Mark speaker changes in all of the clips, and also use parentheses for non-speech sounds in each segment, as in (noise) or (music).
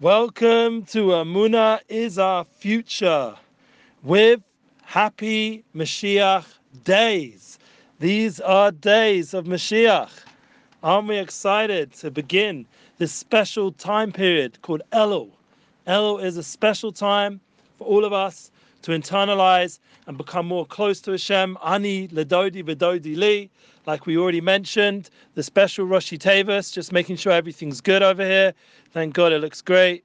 Speaker 1: Welcome to Amuna is our future with happy Mashiach days. These are days of Mashiach. Aren't we excited to begin this special time period called Elul? Elul is a special time for all of us to internalize and become more close to Hashem. Ani ledodi v'dodi li, like we already mentioned, the special Rosh Tevis, just making sure everything's good over here. Thank God it looks great.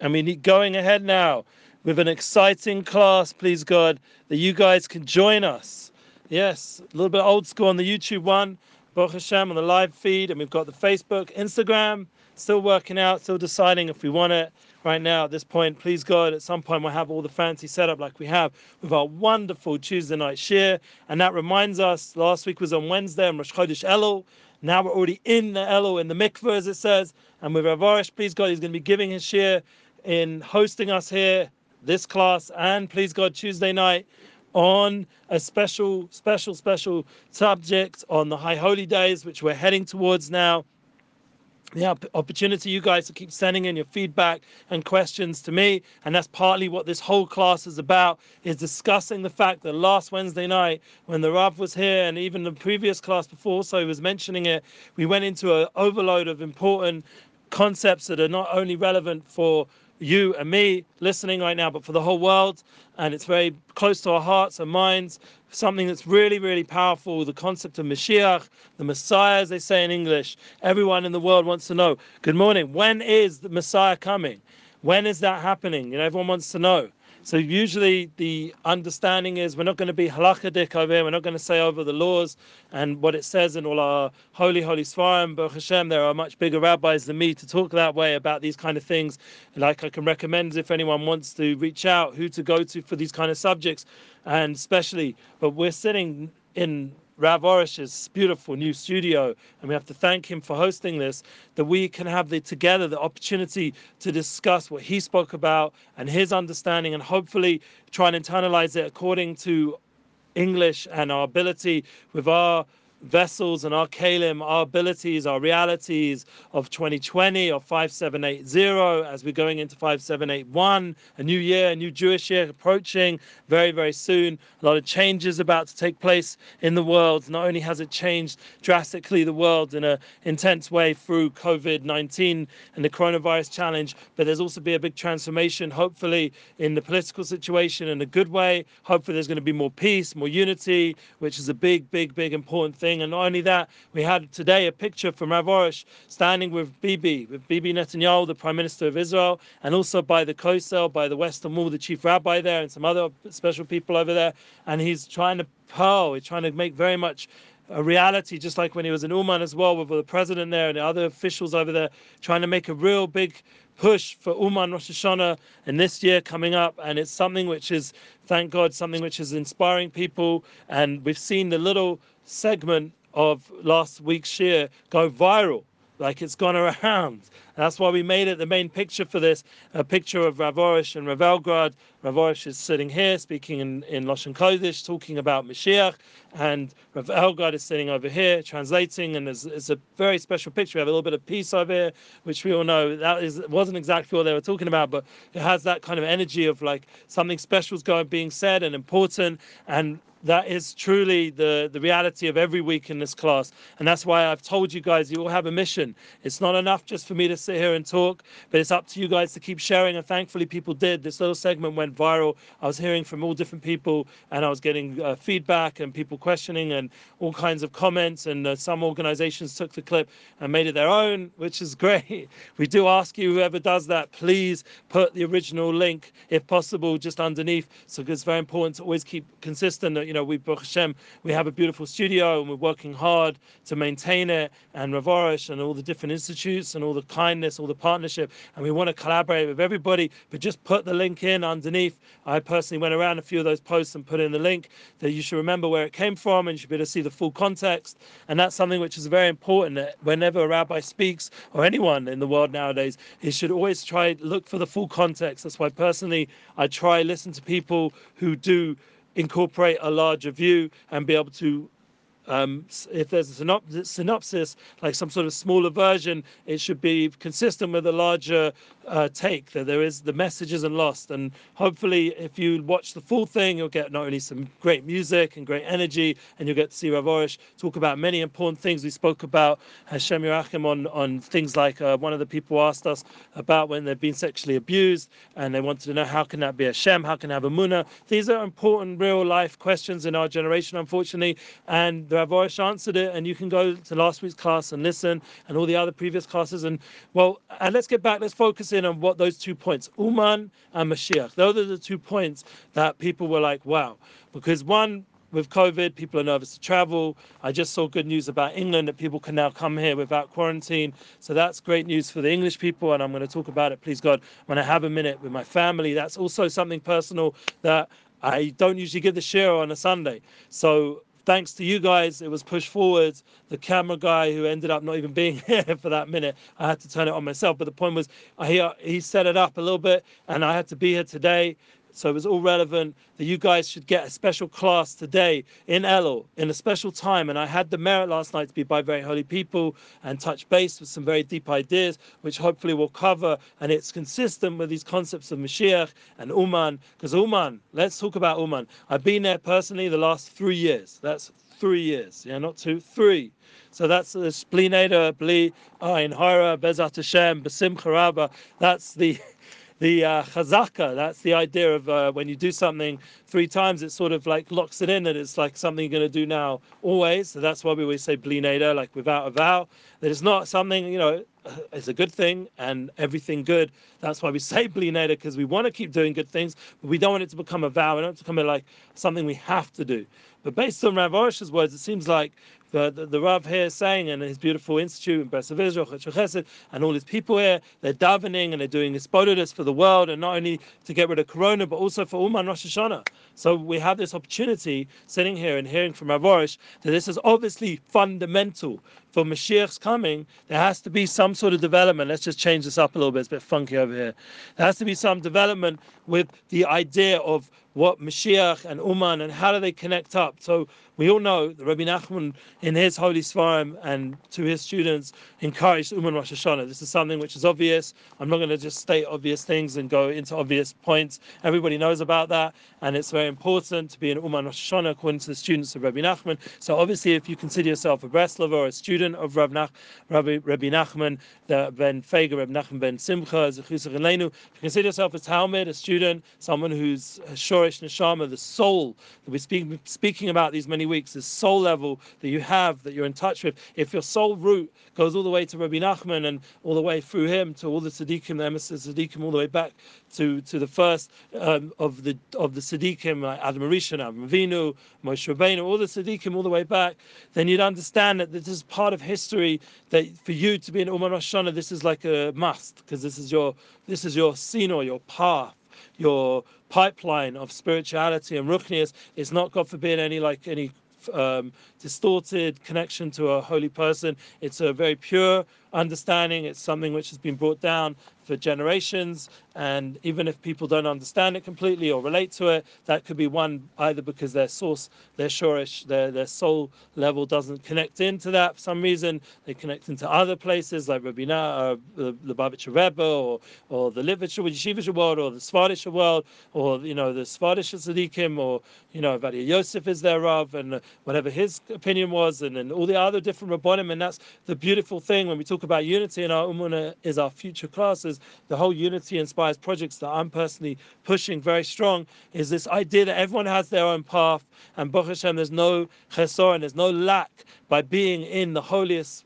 Speaker 1: And we need going ahead now with an exciting class, please God, that you guys can join us. Yes, a little bit old school on the YouTube one, Baruch Hashem on the live feed, and we've got the Facebook, Instagram, still working out, still deciding if we want it right now at this point. Please God, at some point we'll have all the fancy setup like we have with our wonderful Tuesday night share. And that reminds us, last week was on Wednesday and Rosh Chodesh Elul. Now we're already in the Elul, in the mikveh, as it says. And with Rav Arush, please God, he's going to be giving his share in hosting us here, this class, and please God, Tuesday night on a special, special, special subject on the High Holy Days, which we're heading towards now the opportunity you guys to keep sending in your feedback and questions to me and that's partly what this whole class is about is discussing the fact that last wednesday night when the rav was here and even the previous class before so he was mentioning it we went into an overload of important concepts that are not only relevant for you and me listening right now, but for the whole world. And it's very close to our hearts and minds. Something that's really, really powerful the concept of Mashiach, the Messiah, as they say in English. Everyone in the world wants to know good morning, when is the Messiah coming? When is that happening? You know, everyone wants to know. So usually the understanding is we're not going to be halakhadik over here. We're not going to say over the laws and what it says in all our holy, holy svarim. But Hashem, there are much bigger rabbis than me to talk that way about these kind of things. Like I can recommend if anyone wants to reach out, who to go to for these kind of subjects, and especially. But we're sitting in Rav Arush's beautiful new studio, and we have to thank him for hosting this, that we can have the together the opportunity to discuss what he spoke about and his understanding, and hopefully try and internalize it according to English and our ability with our vessels and our kalim, our abilities, our realities of 2020 or 5780 as we're going into 5781, a new year, a new Jewish year approaching very, very soon. A lot of changes about to take place in the world. Not only has it changed drastically the world in an intense way through COVID 19 and the coronavirus challenge, but there's also been a big transformation, hopefully, in the political situation in a good way. Hopefully, there's going to be more peace, more unity, which is a big, big, big important thing And not only that, we had today a picture from Rav Arush standing with Bibi, with Bibi Netanyahu, the Prime Minister of Israel, and also by the Kosel, by the Western Wall, the chief rabbi there, and some other special people over there. And he's trying to pearl, he's trying to make very much a reality, just like when he was in Uman as well, with the president there and the other officials over there, trying to make a real big push for Uman Rosh Hashanah in this year coming up. And it's something which is, thank God, something which is inspiring people. And we've seen the little segment of last week's year go viral like it's gone around. That's why we made it the main picture for this, a picture of Rav Arush and Rav Elgrad. Rav Arush is sitting here speaking in, in Lashon Kodesh, talking about Mashiach, and Rav Elgrad is sitting over here translating, and there's, it's a very special picture. We have a little bit of peace over here, which we all know that is wasn't exactly what they were talking about, but it has that kind of energy of like something special is going being said and important, and that is truly the, the reality of every week in this class. And that's why I've told you guys you all have a mission. It's not enough just for me to sit here and talk, but it's up to you guys to keep sharing. And thankfully, people did. This little segment went viral. I was hearing from all different people, and I was getting uh, feedback and people questioning and all kinds of comments. And uh, some organizations took the clip and made it their own, which is (laughs) great. We do ask you, whoever does that, please put the original link, if possible, just underneath. So it's very important to always keep consistent that you know, we Hashem, we have a beautiful studio and we're working hard to maintain it, and Rav Arush and all the different institutes and all the kindness, all the partnership, and we want to collaborate with everybody. But just put the link in underneath. I personally went around a few of those posts and put in the link that you should remember where it came from and you should be able to see the full context. And that's something which is very important that whenever a rabbi speaks or anyone in the world nowadays, he should always try look for the full context. That's why personally I try listen to people who do incorporate a larger view and be able to um, if there's a synopsis, like some sort of smaller version, it should be consistent with a larger uh, take. That there is the message isn't lost, and hopefully, if you watch the full thing, you'll get not only some great music and great energy, and you'll get to see Rav Arush talk about many important things. We spoke about Hashem Yerachim on on things like uh, one of the people asked us about when they've been sexually abused, and they wanted to know how can that be Hashem, how can I have a Munah. These are important, real life questions in our generation, unfortunately, and the Rav Arush answered it, and you can go to last week's class and listen, and all the other previous classes. And well, and let's get back. Let's focus in on what those two points, Uman and Mashiach. Those are the two points that people were like, wow, because one with COVID, people are nervous to travel. I just saw good news about England that people can now come here without quarantine. So that's great news for the English people, and I'm going to talk about it, please God, when I have a minute with my family. That's also something personal that I don't usually give the share on a Sunday. So thanks to you guys, it was pushed forward. The camera guy who ended up not even being (laughs) here for that minute, I had to turn it on myself. But the point was, he, he set it up a little bit, and I had to be here today. So it was all relevant that you guys should get a special class today in Elul in a special time. And I had the merit last night to be by very holy people and touch base with some very deep ideas, which hopefully we'll cover. And it's consistent with these concepts of Mashiach and Uman. Because Uman, let's talk about Uman. I've been there personally the last three years. That's three years. Yeah, not two, three. So that's the Splineda, Bli, Ayin Hara, Bezat Hashem, Basim Charaba. That's the (laughs) the uh, chazaka. That's the idea of uh, when you do something three times, it sort of like locks it in, and it's like something you're going to do now always. So that's why we always say blineda, like without a vow. That it's not something you know. It's a good thing and everything good. That's why we (laughs) say blineda because we want to keep doing good things, but we don't want it to become a vow. We don't want it to become like something we have to do. But based on Rav Arush's words, it seems like the, the, the Rav here saying, and his beautiful institute in Bres Israel, Chesed, and all his people here, they're davening and they're doing hisbodedus for the world, and not only to get rid of Corona, but also for Uman Rosh Hashanah. So we have this opportunity sitting here and hearing from Rav Arush that this is obviously fundamental for Mashiach's coming. There has to be some sort of development. Let's just change this up a little bit. It's a bit funky over here. There has to be some development with the idea of what Mashiach and Uman and how do they connect up. So we all know that Rabbi Nachman in his Holy Svarim and to his students encouraged Uman Rosh Hashanah. This is something which is obvious. I'm not going to just state obvious things and go into obvious points. Everybody knows about that, and it's very important to be an Uman Rosh Hashanah according to the students of Rabbi Nachman. So obviously, if you consider yourself a Breslover or a student of Rabbi, Nach, Rabbi, Rabbi Nachman, the Ben Fega, Rabbi Nachman Ben Simcha, Zechusach if you consider yourself a Talmud, a student, someone who's Shorish Neshama, the soul that we're speaking, speaking about these many weeks, the soul level that you have, that you're in touch with, if your soul root goes all the way to Rabbi Nachman and all the way through him to all the tzaddikim, the emissaries tzaddikim, all the way back to, to the first um, of the of the tzaddikim, like Adam Rishon, Adam Avinu, Moshe Rabbeinu, all the tzaddikim, all the way back, then you'd understand that this is part of history. That for you to be an Uman Hashanah, this is like a must because this is your this is your or your path your pipeline of spirituality and ruchnias is not, God forbid, any like any um, distorted connection to a holy person. It's a very pure understanding. It's something which has been brought down for generations. And even if people don't understand it completely or relate to it, that could be one either because their source, their shorish, their, their soul level doesn't connect into that for some reason. They connect into other places like Rabina, uh, the, the Babich Rebbe, or, or the Literature, Yeshivish world, or the Svardish world, or, you know, the Svardish Tzaddikim, or, you know, Vadia Yosef is thereof, and whatever his opinion was, and, and all the other different Rabbonim. And that's the beautiful thing when we talk about unity in our Umuna is our future classes. The whole Unity Inspires projects that I'm personally pushing very strong is this idea that everyone has their own path, and Baruch Hashem, there's no chesor and there's no lack by being in the holiest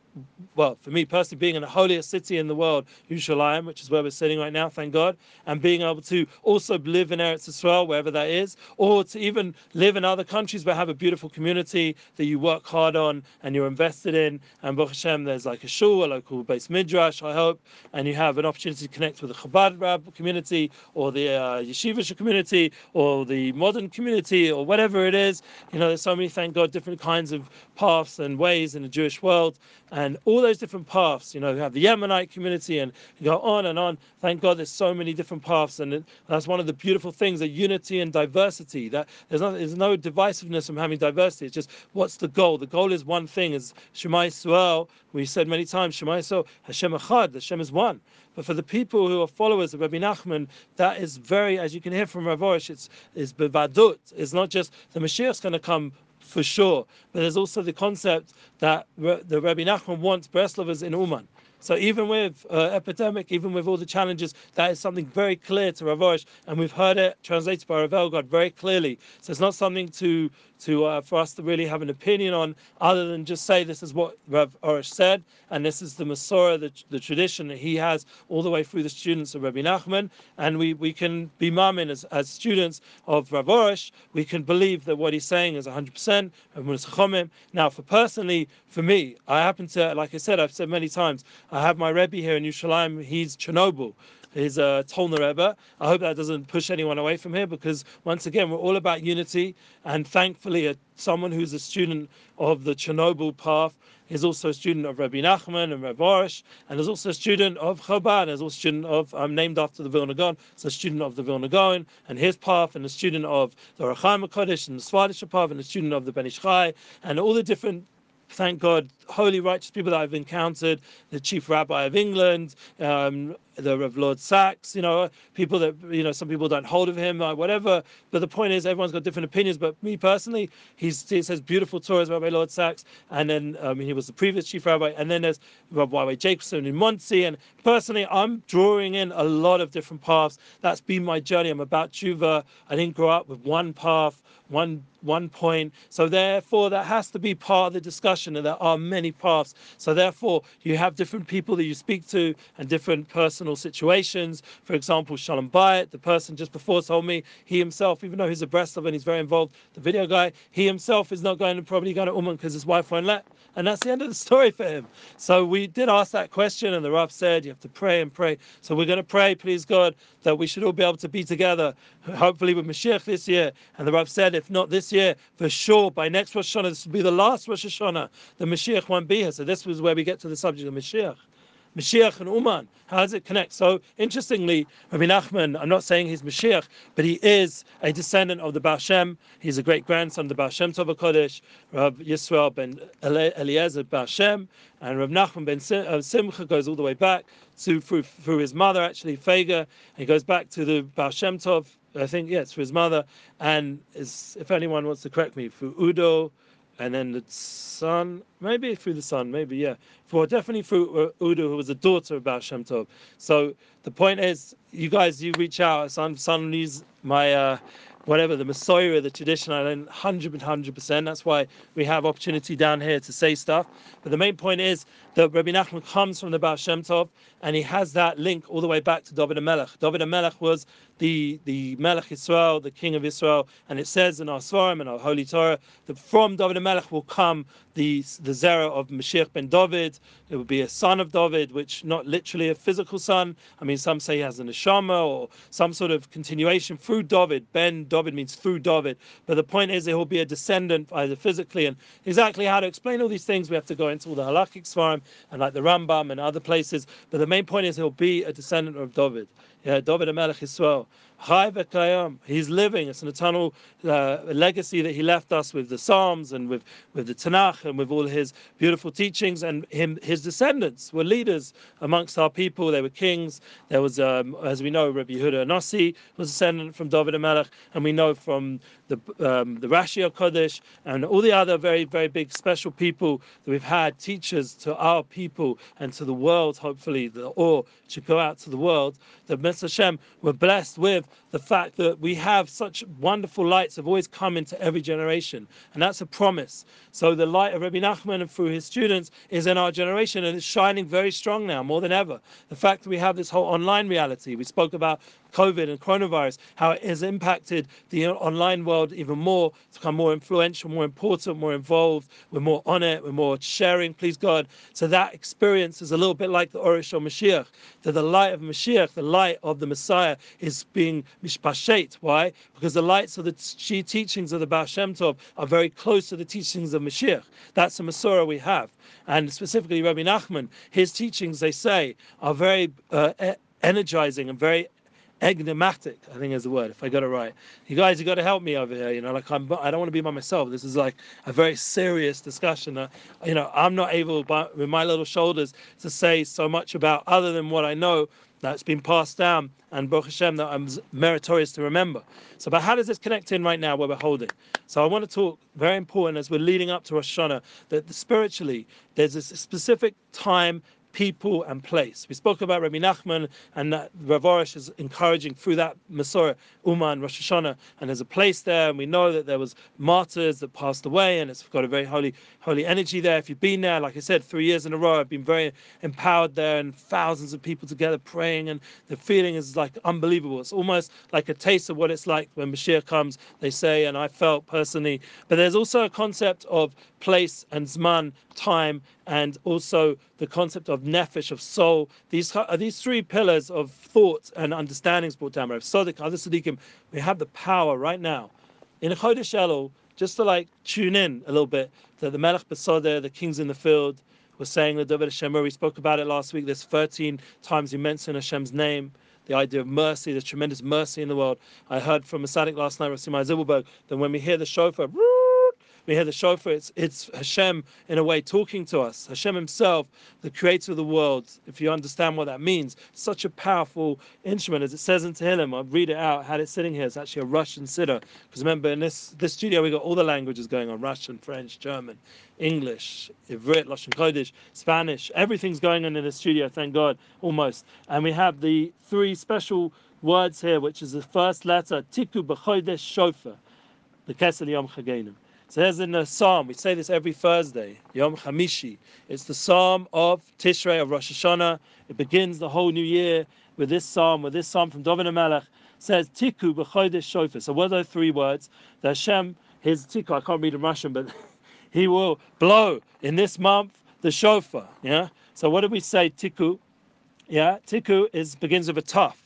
Speaker 1: well, for me personally, being in the holiest city in the world, Yerushalayim, which is where we're sitting right now, thank God, and being able to also live in Eretz Israel, wherever that is, or to even live in other countries but have a beautiful community that you work hard on and you're invested in. And Baruch Hashem, there's like a shul, a local beis midrash, I hope, and you have an opportunity to connect with the Chabad Rab community or the uh, Yeshivish community or the modern community or whatever it is. You know, there's so many, thank God, different kinds of paths and ways in the Jewish world. And and all those different paths. You know, you have the Yemenite community, and go on and on. Thank God, there's so many different paths, and that's one of the beautiful things: that unity and diversity. That there's no, there's no divisiveness from having diversity. It's just what's the goal? The goal is one thing: is Shema Yisrael. We said many times, Shema Yisrael, Hashem Echad. Hashem is one. But for the people who are followers of Rabbi Nachman, that is very, as you can hear from Rav Arush, it's is bevadut. It's not just the Mashiach's going to come for sure, but there's also the concept that the Rabbi Nachman wants Breslovers in Uman. So even with uh, epidemic, even with all the challenges, that is something very clear to Rav Arush, and we've heard it translated by Rav Elgod very clearly. So it's not something to to uh, for us to really have an opinion on, other than just say this is what Rav Arush said, and this is the Masorah, the, the tradition that he has all the way through the students of Rabbi Nachman, and we, we can be mamin as, as students of Rav Arush, we can believe that what he's saying is 100%. Of Mun Schhomim. Now, for personally, for me, I happen to, like I said, I've said many times, I have my Rebbe here in Yerushalayim, he's Chernobyl. He's a Tolner Rebbe. I hope that doesn't push anyone away from here because once again we're all about unity. And thankfully a, someone who's a student of the Chernobyl path is also a student of Rabbi Nachman and Rabbi Arush, and is also a student of Chabad, is also a student of, I'm um, named after the Vilna Gaon, so a student of the Vilna Gaon and his path, and a student of the Rachaim HaKodesh and the Sfardish path, and a student of the Ben Ish Chai, and all the different thank God, holy, righteous people that I've encountered, the chief rabbi of England, um, the Rev Lord Sacks, you know, people that, you know, some people don't hold of him, or uh, whatever. But the point is, everyone's got different opinions. But me personally, he's, he says beautiful Torahs, Rabbi Lord Sacks, and then um, he was the previous chief rabbi, and then there's Rabbi Jacobson in Monsey. And personally, I'm drawing in a lot of different paths. That's been my journey. I'm about tshuva. I didn't grow up with one path, one one point. So therefore, that has to be part of the discussion, and there are many paths. So therefore, you have different people that you speak to and different personal situations. For example, Shalom Bayat, the person just before told me he himself, even though he's a Breslov and he's very involved, the video guy, he himself is not going to probably go to Uman because his wife won't let. And that's the end of the (laughs) story for him. So we did ask that question, and the Rav said you have to pray and pray. So we're going to pray, please God, that we should all be able to be together, hopefully with Mashiach this year. And the Rav said, if not this year, for sure, by next Rosh Hashanah, this will be the last Rosh Hashanah, the Mashiach won't be here. So this was where we get to the subject of Mashiach. Mashiach and Uman. How does it connect? So interestingly, Rabbi Nachman, I'm not saying he's Mashiach, but he is a descendant of the Baal Shem. He's a great grandson of the Baal Shem Tov HaKodesh, Rav Yisrael ben Eliezer Baal Shem, and Rav Nachman ben uh, Simcha goes all the way back to through, through his mother, actually, Fega. He goes back to the Baal Shem Tov, I think, yes, for his mother. And is, if anyone wants to correct me, for Udo, and then the son, maybe through the son, maybe yeah, for definitely through uh, Udo, who was a daughter of Baal Shem Tov. So the point is, you guys, you reach out. Son, son needs my uh, whatever the Messiah, the tradition. I learn hundred hundred percent. That's why we have opportunity down here to say stuff. But the main point is that Rabbi Nachman comes from the Baal Shem Tov, and he has that link all the way back to David Melech. David Melech was the the Melech Israel, the King of Israel, and it says in our Svarim and our Holy Torah that from David Melech will come the the zera of Mashiach ben David. It would be a son of David, which not literally a physical son. I mean, some say he has an neshama or some sort of continuation through David. Ben David means through David, but the point is, it will be a descendant either physically and exactly how to explain all these things. We have to go into all the halakhic Svarim and like the Rambam and other places. But the main point is, he'll be a descendant of David. David Melech Yisrael. He's living. It's an eternal uh, legacy that he left us with the Psalms and with, with the Tanakh and with all his beautiful teachings. And him, his descendants were leaders amongst our people. They were kings. There was, um, as we know, Rabbi Yehuda Nasi was descendant from David Melech, and we know from the um, the Rashi Kodesh and all the other very very big special people that we've had teachers to our people and to the world. Hopefully, the or should go out to the world. That Mr. Hashem were blessed with the fact that we have such wonderful lights have always come into every generation, and that's a promise. So the light of Rabbi Nachman and through his students is in our generation, and it's shining very strong now, more than ever. The fact that we have this whole online reality, we spoke about COVID and coronavirus, how it has impacted the online world even more to become more influential, more important, more involved. We're more on it, we're more sharing, please God. So that experience is a little bit like the Orish or Mashiach, that the light of Mashiach, the light of the Messiah is being mishpashet. Why? Because the lights of the teachings of the Baal Shem Tov are very close to the teachings of Mashiach. That's the Masorah we have. And specifically Rabbi Nachman, his teachings, they say, are very uh, energizing and very enigmatic, I think is the word, if I got it right. You guys, you got to help me over here. You know, like I'm, I don't want to be by myself. This is like a very serious discussion. Uh, you know, I'm not able, by, with my little shoulders, to say so much about other than what I know that's been passed down and Baruch Hashem that I'm meritorious to remember. So, but how does this connect in right now where we're holding? So, I want to talk very important as we're leading up to Rosh Hashanah that spiritually there's a specific time people and place. We spoke about Rabbi Nachman and that Rav Arush is encouraging through that Masorah, Ummah and Rosh Hashanah, and there's a place there, and we know that there was martyrs that passed away, and it's got a very holy, holy energy there. If you've been there, like I said, three years in a row, I've been very empowered there, and thousands of people together praying, and the feeling is like unbelievable. It's almost like a taste of what it's like when Mashiach comes. They say, and I felt personally, but there's also a concept of place and zman, time, and also the concept of nefesh, of soul. These are uh, these three pillars of thought and understandings brought down by Sadiq, other Sadiqim. We have the power right now in Chodesh Elul just to like tune in a little bit to the Melech Besodeh, the kings in the field, were saying the David Hashem. We spoke about it last week. There's 13 times he mentioned Hashem's name the idea of mercy, the tremendous mercy in the world. I heard from a Sadiq last night, Rasim Zibelberg, that when we hear the shofar, we hear the shofar, it's, it's Hashem in a way talking to us. Hashem himself, the creator of the world, if you understand what that means, such a powerful instrument. As it says in Tehillim, I'll read it out, had it sitting here. It's actually a Russian siddur. Because remember, in this, this studio, we got all the languages going on Russian, French, German, English, Ivrit, Lashon Kodesh, Spanish. Everything's going on in the studio, thank God, almost. And we have the three special words here, which is the first letter, Tiku B'chodesh Shofar, the Kesel Yom Chagenim. Says in the Psalm, we say this every Thursday, Yom Hamishi. It's the Psalm of Tishrei, of Rosh Hashanah. It begins the whole new year with this Psalm, with this Psalm from David Melech. Says, Tiku b'chodesh shofar. So what are those three words? The Hashem, his Tiku, I can't read in Russian, but (laughs) he will blow in this month the shofar. Yeah? So what do we say, Tiku? Yeah, Tiku is begins with a tough.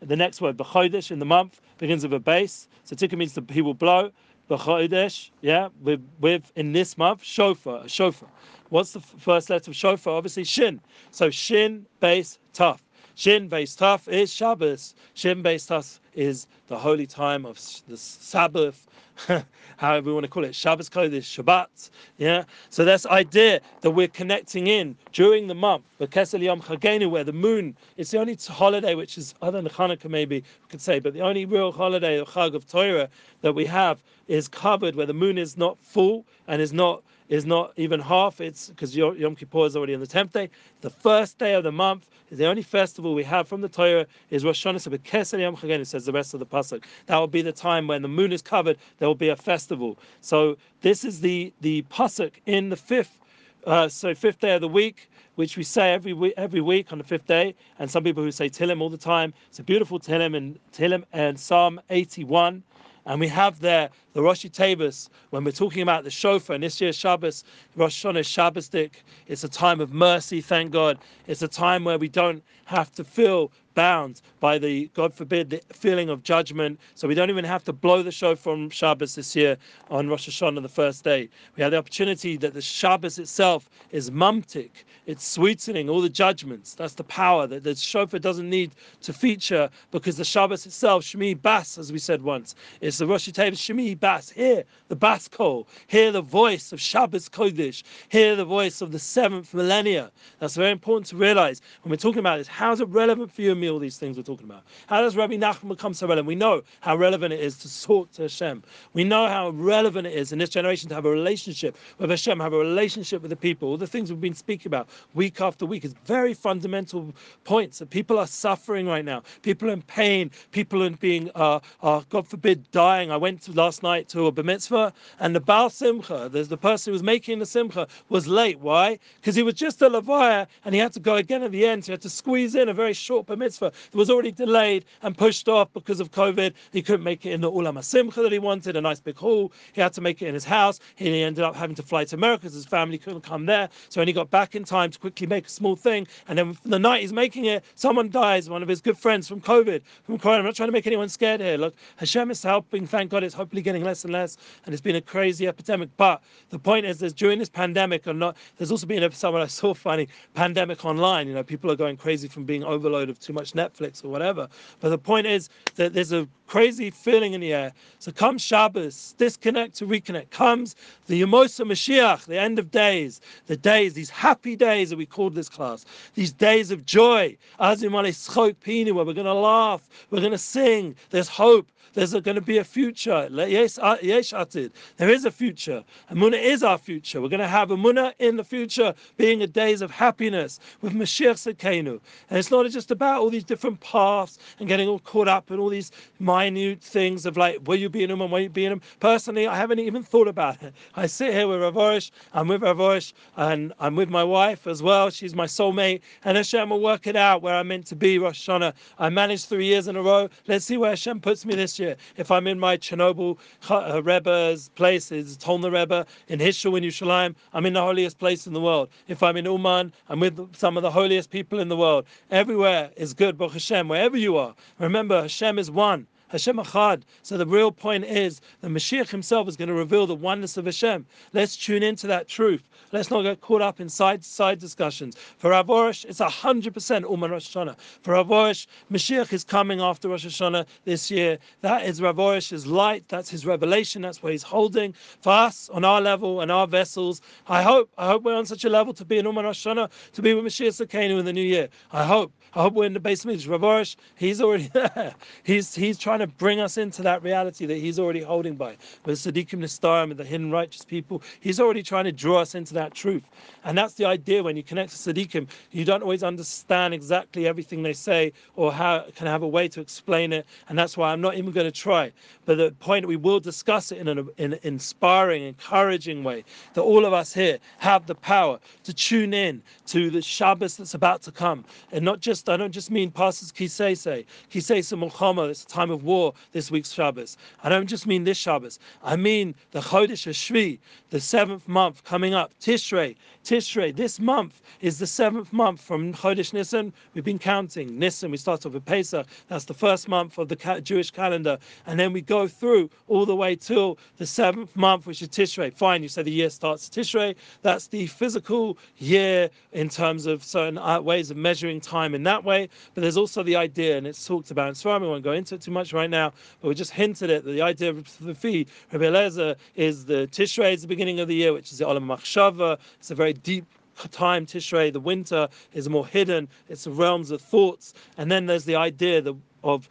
Speaker 1: The next word, b'chodesh, in the month, begins with a base. So Tiku means that he will blow. B'chodesh, yeah, with, with in this month, shofar, shofar. What's the first letter of shofar? Obviously, shin. So shin, base, tough. Shin, tough is Shabbos. Shin, tough is the holy time of the Sabbath, (laughs) however we want to call it, Shabbos Kodesh, Shabbat. Yeah. So that's idea that we're connecting in during the month, the Kesel Yom Chagenu, where the moon. It's the only holiday which is other than Hanukkah, maybe we could say, but the only real holiday, the Chag of Torah, that we have is covered where the moon is not full and is not is not even half. It's because Yom Kippur is already on the tenth day. The first day of the month is the only festival we have from the Torah is Rosh Hashanah. Yom Chagen, it says the rest of the pasuk. That will be the time when the moon is covered. There will be a festival. So this is the the pasuk in the fifth. Uh, so fifth day of the week, which we say every week, every week on the fifth day, and some people who say Tillim all the time. It's a beautiful Tillim and Tillim and Psalm 81. And we have there the Rosh Tavis, when we're talking about the shofar, and this year's Shabbos, Rosh Hashanah Shabbosdik, it's a time of mercy, thank God. It's a time where we don't have to feel bound by the, God forbid, the feeling of judgment. So we don't even have to blow the shofar from Shabbos this year on Rosh Hashanah, the first day. We have the opportunity that the Shabbos itself is mumtik, it's sweetening all the judgments. That's the power that the shofar doesn't need to feature because the Shabbos itself, Shemi Bas, as we said once, is the Rosh Hashanah Shemi Bas. Hear the Bas call, hear the voice of Shabbos Kodesh, hear the voice of the seventh millennia. That's very important to realize when we're talking about this. How is it relevant for you and me, all these things we're talking about? How does Rabbi Nachman become so relevant? We know how relevant it is to talk to Hashem. We know how relevant it is in this generation to have a relationship with Hashem, have a relationship with the people. All the things we've been speaking about week after week is very fundamental points that people are suffering right now. People in pain, people in being, uh, uh, God forbid, dying. I went to last night to a bar mitzvah, and the Baal Simcha, there's the person who was making the Simcha, was late. Why? Because he was just a Levaya and he had to go again at the end. So he had to squeeze in a very short bar mitzvah that was already delayed and pushed off because of COVID. He couldn't make it in the Ulam Simcha that he wanted, a nice big hall. He had to make it in his house. He ended up having to fly to America because his family couldn't come there. So he got back in time to quickly make a small thing. And then the night he's making it, someone dies, one of his good friends from COVID, from Corona. I'm not trying to make anyone scared here. Look, Hashem is helping. Thank God it's hopefully getting less and less. And it's been a crazy epidemic. But the point is, that during this pandemic, or not, there's also been a, someone I saw (laughs) funny pandemic online. You know, people are going crazy from being overloaded of too much Netflix or whatever. But the point is that there's a crazy feeling in the air. So come Shabbos, disconnect to reconnect. Comes the Yemosa Mashiach, the end of days, the days, these happy days that we called this class, these days of joy. Azim where we're going to laugh, we're going to sing, there's hope, there's going to be a future. Yes, uh, there is a future. Amunah is our future. We're going to have Amunah in the future being a days of happiness with Mashiach Sekenu. And it's not just about all these different paths and getting all caught up in all these minute things of like, will you be in them will you be in them? Personally, I haven't even thought about it. I sit here with Rav Arush, I'm with Rav Arush, and I'm with my wife as well. She's my soulmate. And Hashem will work it out where I'm meant to be, Rosh Hashanah. I managed three years in a row. Let's see where Hashem puts me this year. If I'm in my Chernobyl uh, Rebbe's place, it's Tolna Rebbe, in Hishul in Yerushalayim, I'm in the holiest place in the world. If I'm in Uman, I'm with some of the holiest people in the world. Everywhere is good, Baruch Hashem, wherever you are. Remember, Hashem is one. Hashem Achad. So the real point is the Mashiach himself is going to reveal the oneness of Hashem. Let's tune into that truth. Let's not get caught up in side side discussions. For Rav Arush, it's hundred percent Uman Rosh Hashanah. For Rav Arush, Mashiach is coming after Rosh Hashanah this year. That is Rav Arush's light. That's his revelation. That's what he's holding for us on our level and our vessels. I hope. I hope we're on such a level to be in Uman Rosh Hashanah, to be with Mashiach Sakenu in the new year. I hope. I hope we're in the basement. Rav Arush, he's already (laughs) there. He's he's trying to bring us into that reality that he's already holding by. With Sadiqim Nistarim and the hidden righteous people, he's already trying to draw us into that truth. And that's the idea when you connect to Sadiqim, you don't always understand exactly everything they say or how can have a way to explain it. And that's why I'm not even going to try. But the point we will discuss it in an, in an inspiring, encouraging way that all of us here have the power to tune in to the Shabbos that's about to come. And not just, I don't just mean Pastors Kisei say, Kisei Mulchama, it's a time of war, this week's Shabbos. I don't just mean this Shabbos. I mean the Chodesh Shvi, the seventh month coming up, Tishrei. Tishrei, this month is the seventh month from Chodesh Nisan. We've been counting. Nisan, we start off with Pesach. That's the first month of the Jewish calendar. And then we go through all the way till the seventh month, which is Tishrei. Fine, you say the year starts Tishrei. That's the physical year in terms of certain uh, ways of measuring time in that way. But there's also the idea, and it's talked about in Svarim. We won't go into it too much right now, but we just hinted at the idea of the fee. Rabbi Eliezer is the Tishrei, is the beginning of the year, which is the Olam Machshava. It's a very deep time Tishrei, the winter is more hidden, it's the realms of thoughts. And then there's the idea of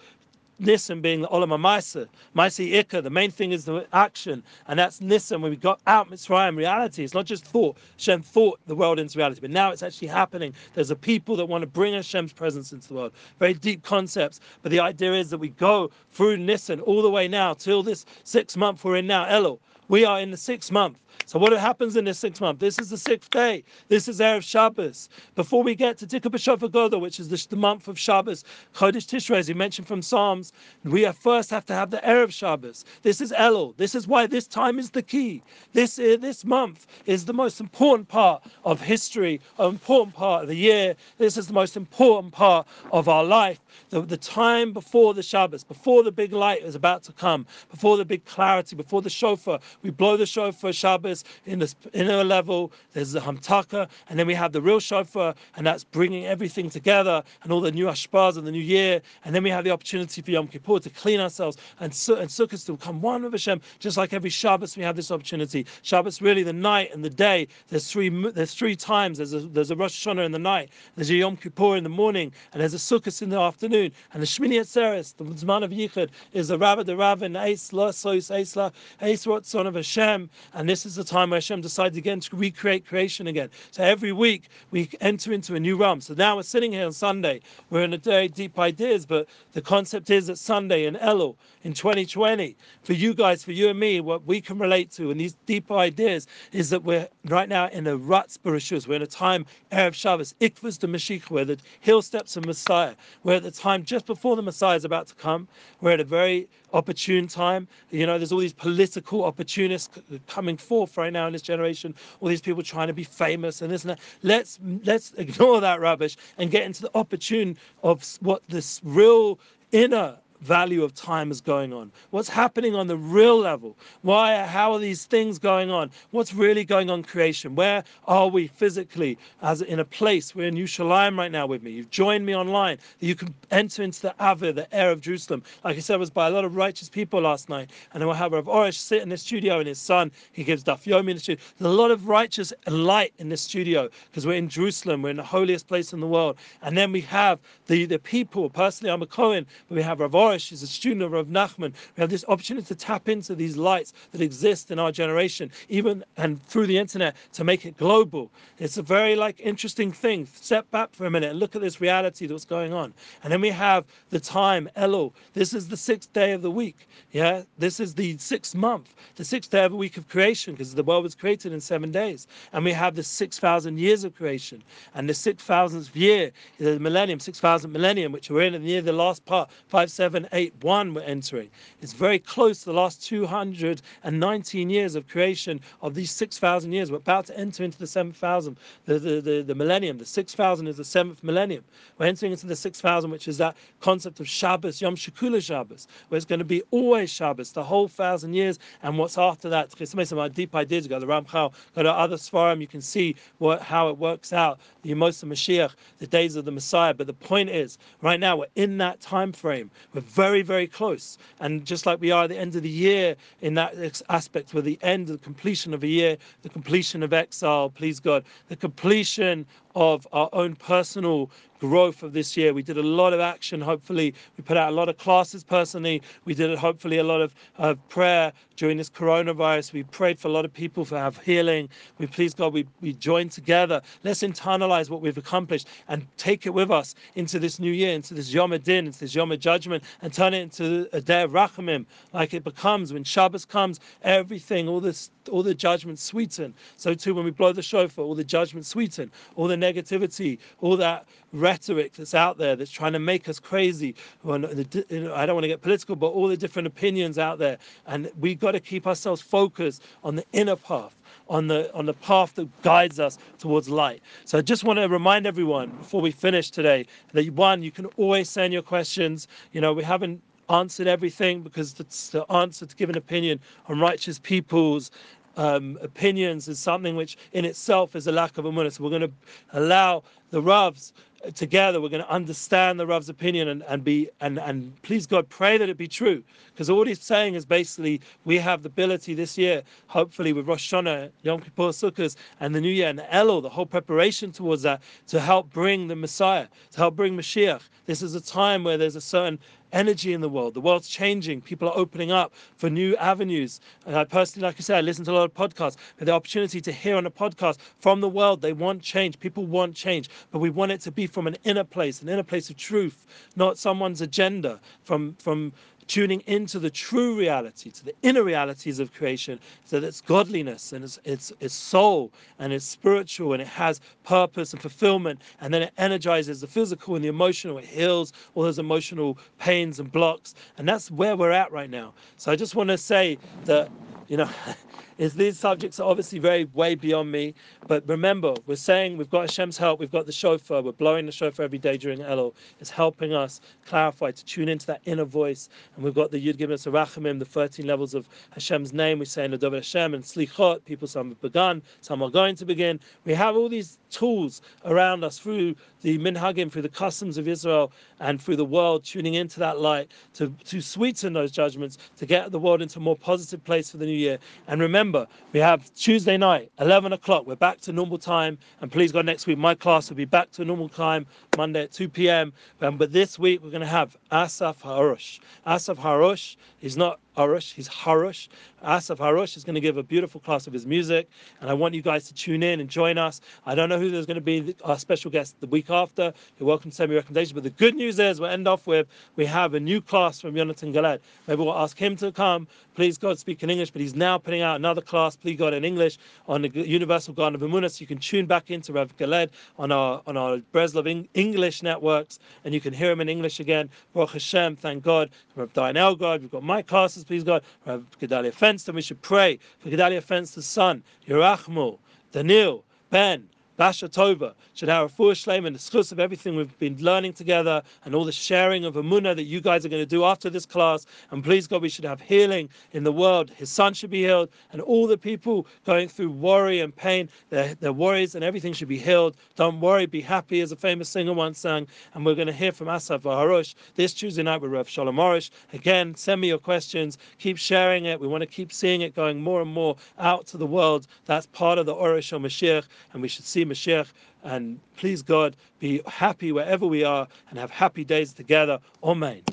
Speaker 1: Nisan being the Olam Maisa, Maisa Ikka, the main thing is the action, and that's Nisan when we got out Mitzrayim reality. It's not just thought. Hashem thought the world into reality, but now it's actually happening. There's a people that want to bring Hashem's presence into the world. Very deep concepts, but the idea is that we go through Nisan all the way now till this six month we're in now, Elul. We are in the sixth month. So what happens in this sixth month? This is the sixth day. This is Erev Shabbos. Before we get to Tikka B'Shofar which is the, the, month of Shabbos, Chodesh Tishrei, as you mentioned from Psalms, we first have to have the Erev Shabbos. This is Elul. This is why this time is the key. This uh, this month is the most important part of history, an important part of the year. This is the most important part of our life. The, the time before the Shabbos, before the big light is about to come, before the big clarity, before the shofar, we blow the shofar Shabbos in the inner level, there's the Hamtaka, and then we have the real shofar, and that's bringing everything together and all the new Ashbaz and the new year. And then we have the opportunity for Yom Kippur to clean ourselves and, and Sukkot to become one with Hashem, just like every Shabbos we have this opportunity. Shabbos really the night and the day. There's three there's three times. There's a there's a Rosh Hashanah in the night, there's a Yom Kippur in the morning, and there's a Sukkot in the afternoon. And the Shmini Atzeres, the Zman of Yichud, is the Rabbi the Rav and Eis La Sois Eis La Eis Rotzon of Hashem, and this is the time where Hashem decides again to recreate creation again. So every week we enter into a new realm. So now we're sitting here on Sunday. We're in a day deep ideas, but the concept is that Sunday in Elul in 2020, for you guys, for you and me, what we can relate to and these deep ideas is that we're right now in a Ratz Barashus. We're in a time, Erev Shabbos, Ikvas the Mashiach, where the hill steps of Messiah. We're at the time just before the Messiah is about to come. We're at a very opportune time. You know, there's all these political opportunists coming forth right now in this generation. All these people trying to be famous and this and that. Let's let's ignore that rubbish and get into the opportune of what this real inner value of time is going on? What's happening on the real level? Why, how are these things going on? What's really going on creation? Where are we physically as in a place? We're in Yerushalayim right now with me. You've joined me online. You can enter into the Ava, the air of Jerusalem. Like I said, I was by a lot of righteous people last night. And then we'll have Rav Arush sit in the studio and his son, he gives Daf Yomi in the studio. There's a lot of righteous light in the studio because we're in Jerusalem. We're in the holiest place in the world. And then we have the, the people. Personally, I'm a Cohen, but we have Rav Arush She's a student of Rav Nachman. We have this opportunity to tap into these lights that exist in our generation, even and through the internet to make it global. It's a very like interesting thing. Step back for a minute and look at this reality that's going on. And then we have the time, Elul. This is the sixth day of the week. Yeah, this is the sixth month, the sixth day of a week of creation, because the world was created in seven days. And we have the six thousand years of creation. And the six thousandth year, the millennium, six thousand millennium, which we're in the near the last part, five, seven, 781 we're entering. It's very close to the last 219 years of creation of these 6,000 years. We're about to enter into the 7,000, the, the, the, the millennium. The 6,000 is the seventh millennium. We're entering into the 6,000, which is that concept of Shabbos, Yom Shekula Shabbos, where it's going to be always Shabbos, the whole thousand years. And what's after that, some deep ideas, go to Ramchal, go to other Svarim, you can see what, how it works out, the Yemos Mashiach, the days of the Messiah. But the point is, right now, we're in that time frame. We're very, very close. And just like we are at the end of the year in that aspect, with the end, of the completion of a year, the completion of exile, please God, the completion of our own personal growth of this year. We did a lot of action, hopefully. We put out a lot of classes personally. We did hopefully a lot of uh, prayer during this coronavirus. We prayed for a lot of people for have healing. We please God, we, we joined together. Let's internalize what we've accomplished and take it with us into this new year, into this Yom Adin, into this Yom Judgment, and turn it into a day of Rachamim, like it becomes when Shabbos comes, everything, all this all the judgments sweeten. So too when we blow the shofar, all the judgments sweeten, all the negativity, all that rhetoric that's out there that's trying to make us crazy. I don't want to get political, but all the different opinions out there. And we've got to keep ourselves focused on the inner path on the on the path that guides us towards light. So I just want to remind everyone before we finish today that one, you can always send your questions. You know, we haven't answered everything because it's the answer to give an opinion on righteous people's um, opinions is something which in itself is a lack of amunah. So we're going to allow the Ravs uh, together, we're going to understand the Rav's opinion and, and be and, and please God pray that it be true. Because all he's saying is basically we have the ability this year, hopefully with Rosh Hashanah, Yom Kippur, Sukkot, and the New Year and Elul, the whole preparation towards that, to help bring the Messiah, to help bring Mashiach. This is a time where there's a certain energy in the world. The world's changing. People are opening up for new avenues. And I personally, like I said, I listen to a lot of podcasts. But the opportunity to hear on a podcast from the world, they want change. People want change, but we want it to be from an inner place, an inner place of truth, not someone's agenda. From from tuning into the true reality, to the inner realities of creation, so that it's godliness and it's, it's, it's soul and it's spiritual and it has purpose and fulfillment, and then it energizes the physical and the emotional, it heals all those emotional pains and blocks, and that's where we're at right now. So I just want to say that, you know, (laughs) is these subjects are obviously very way beyond me. But remember, we're saying we've got Hashem's help, we've got the shofar, we're blowing the shofar every day during Elul. It's helping us clarify, to tune into that inner voice. And we've got the Yud Gimel Rachamim, the 13 levels of Hashem's name. We say in Hashem and Slichot, people some have begun, some are going to begin. We have all these tools around us through the minhagim, through the customs of Israel, and through the world, tuning into that light to, to sweeten those judgments, to get the world into a more positive place for the new year. And remember, we have Tuesday night, 11 o'clock. We're back to normal time. And please God, next week, my class will be back to normal time, Monday at 2 p.m. Um, but this week we're going to have Asaf Harush. Asaf Harush is not Arush, he's Harush. Asaf Harush is going to give a beautiful class of his music, and I want you guys to tune in and join us. I don't know who there's going to be our special guest the week after. You're welcome to send me recommendations, but the good news is we'll end off with we have a new class from Jonathan Galed. Maybe we'll ask him to come. Please God speak in English, but he's now putting out another class, please God in English, on the Universal Garden of Emunah. So you can tune back into Rev Galed on our on our Breslov English networks, and you can hear him in English again. Baruch Hashem, thank God. Rev Diane Elgod, we've got my classes please God. Rav Gedalia Fenster, we should pray for Gedalia Fenster's son, Yerachmu, Daniel, Ben, Basha Tova should have a full shleim and the of everything we've been learning together and all the sharing of Amunah that you guys are going to do after this class. And please God, we should have healing in the world. His son should be healed, and all the people going through worry and pain, their, their worries and everything should be healed. Don't worry, be happy, as a famous singer once sang. And we're going to hear from Asaf Harush this Tuesday night with Rev Shalom Arush. Again, send me your questions. Keep sharing it. We want to keep seeing it going more and more out to the world. That's part of the Orish Mashiach, and we should see Mashiach. And please God, be happy wherever we are and have happy days together. Amen.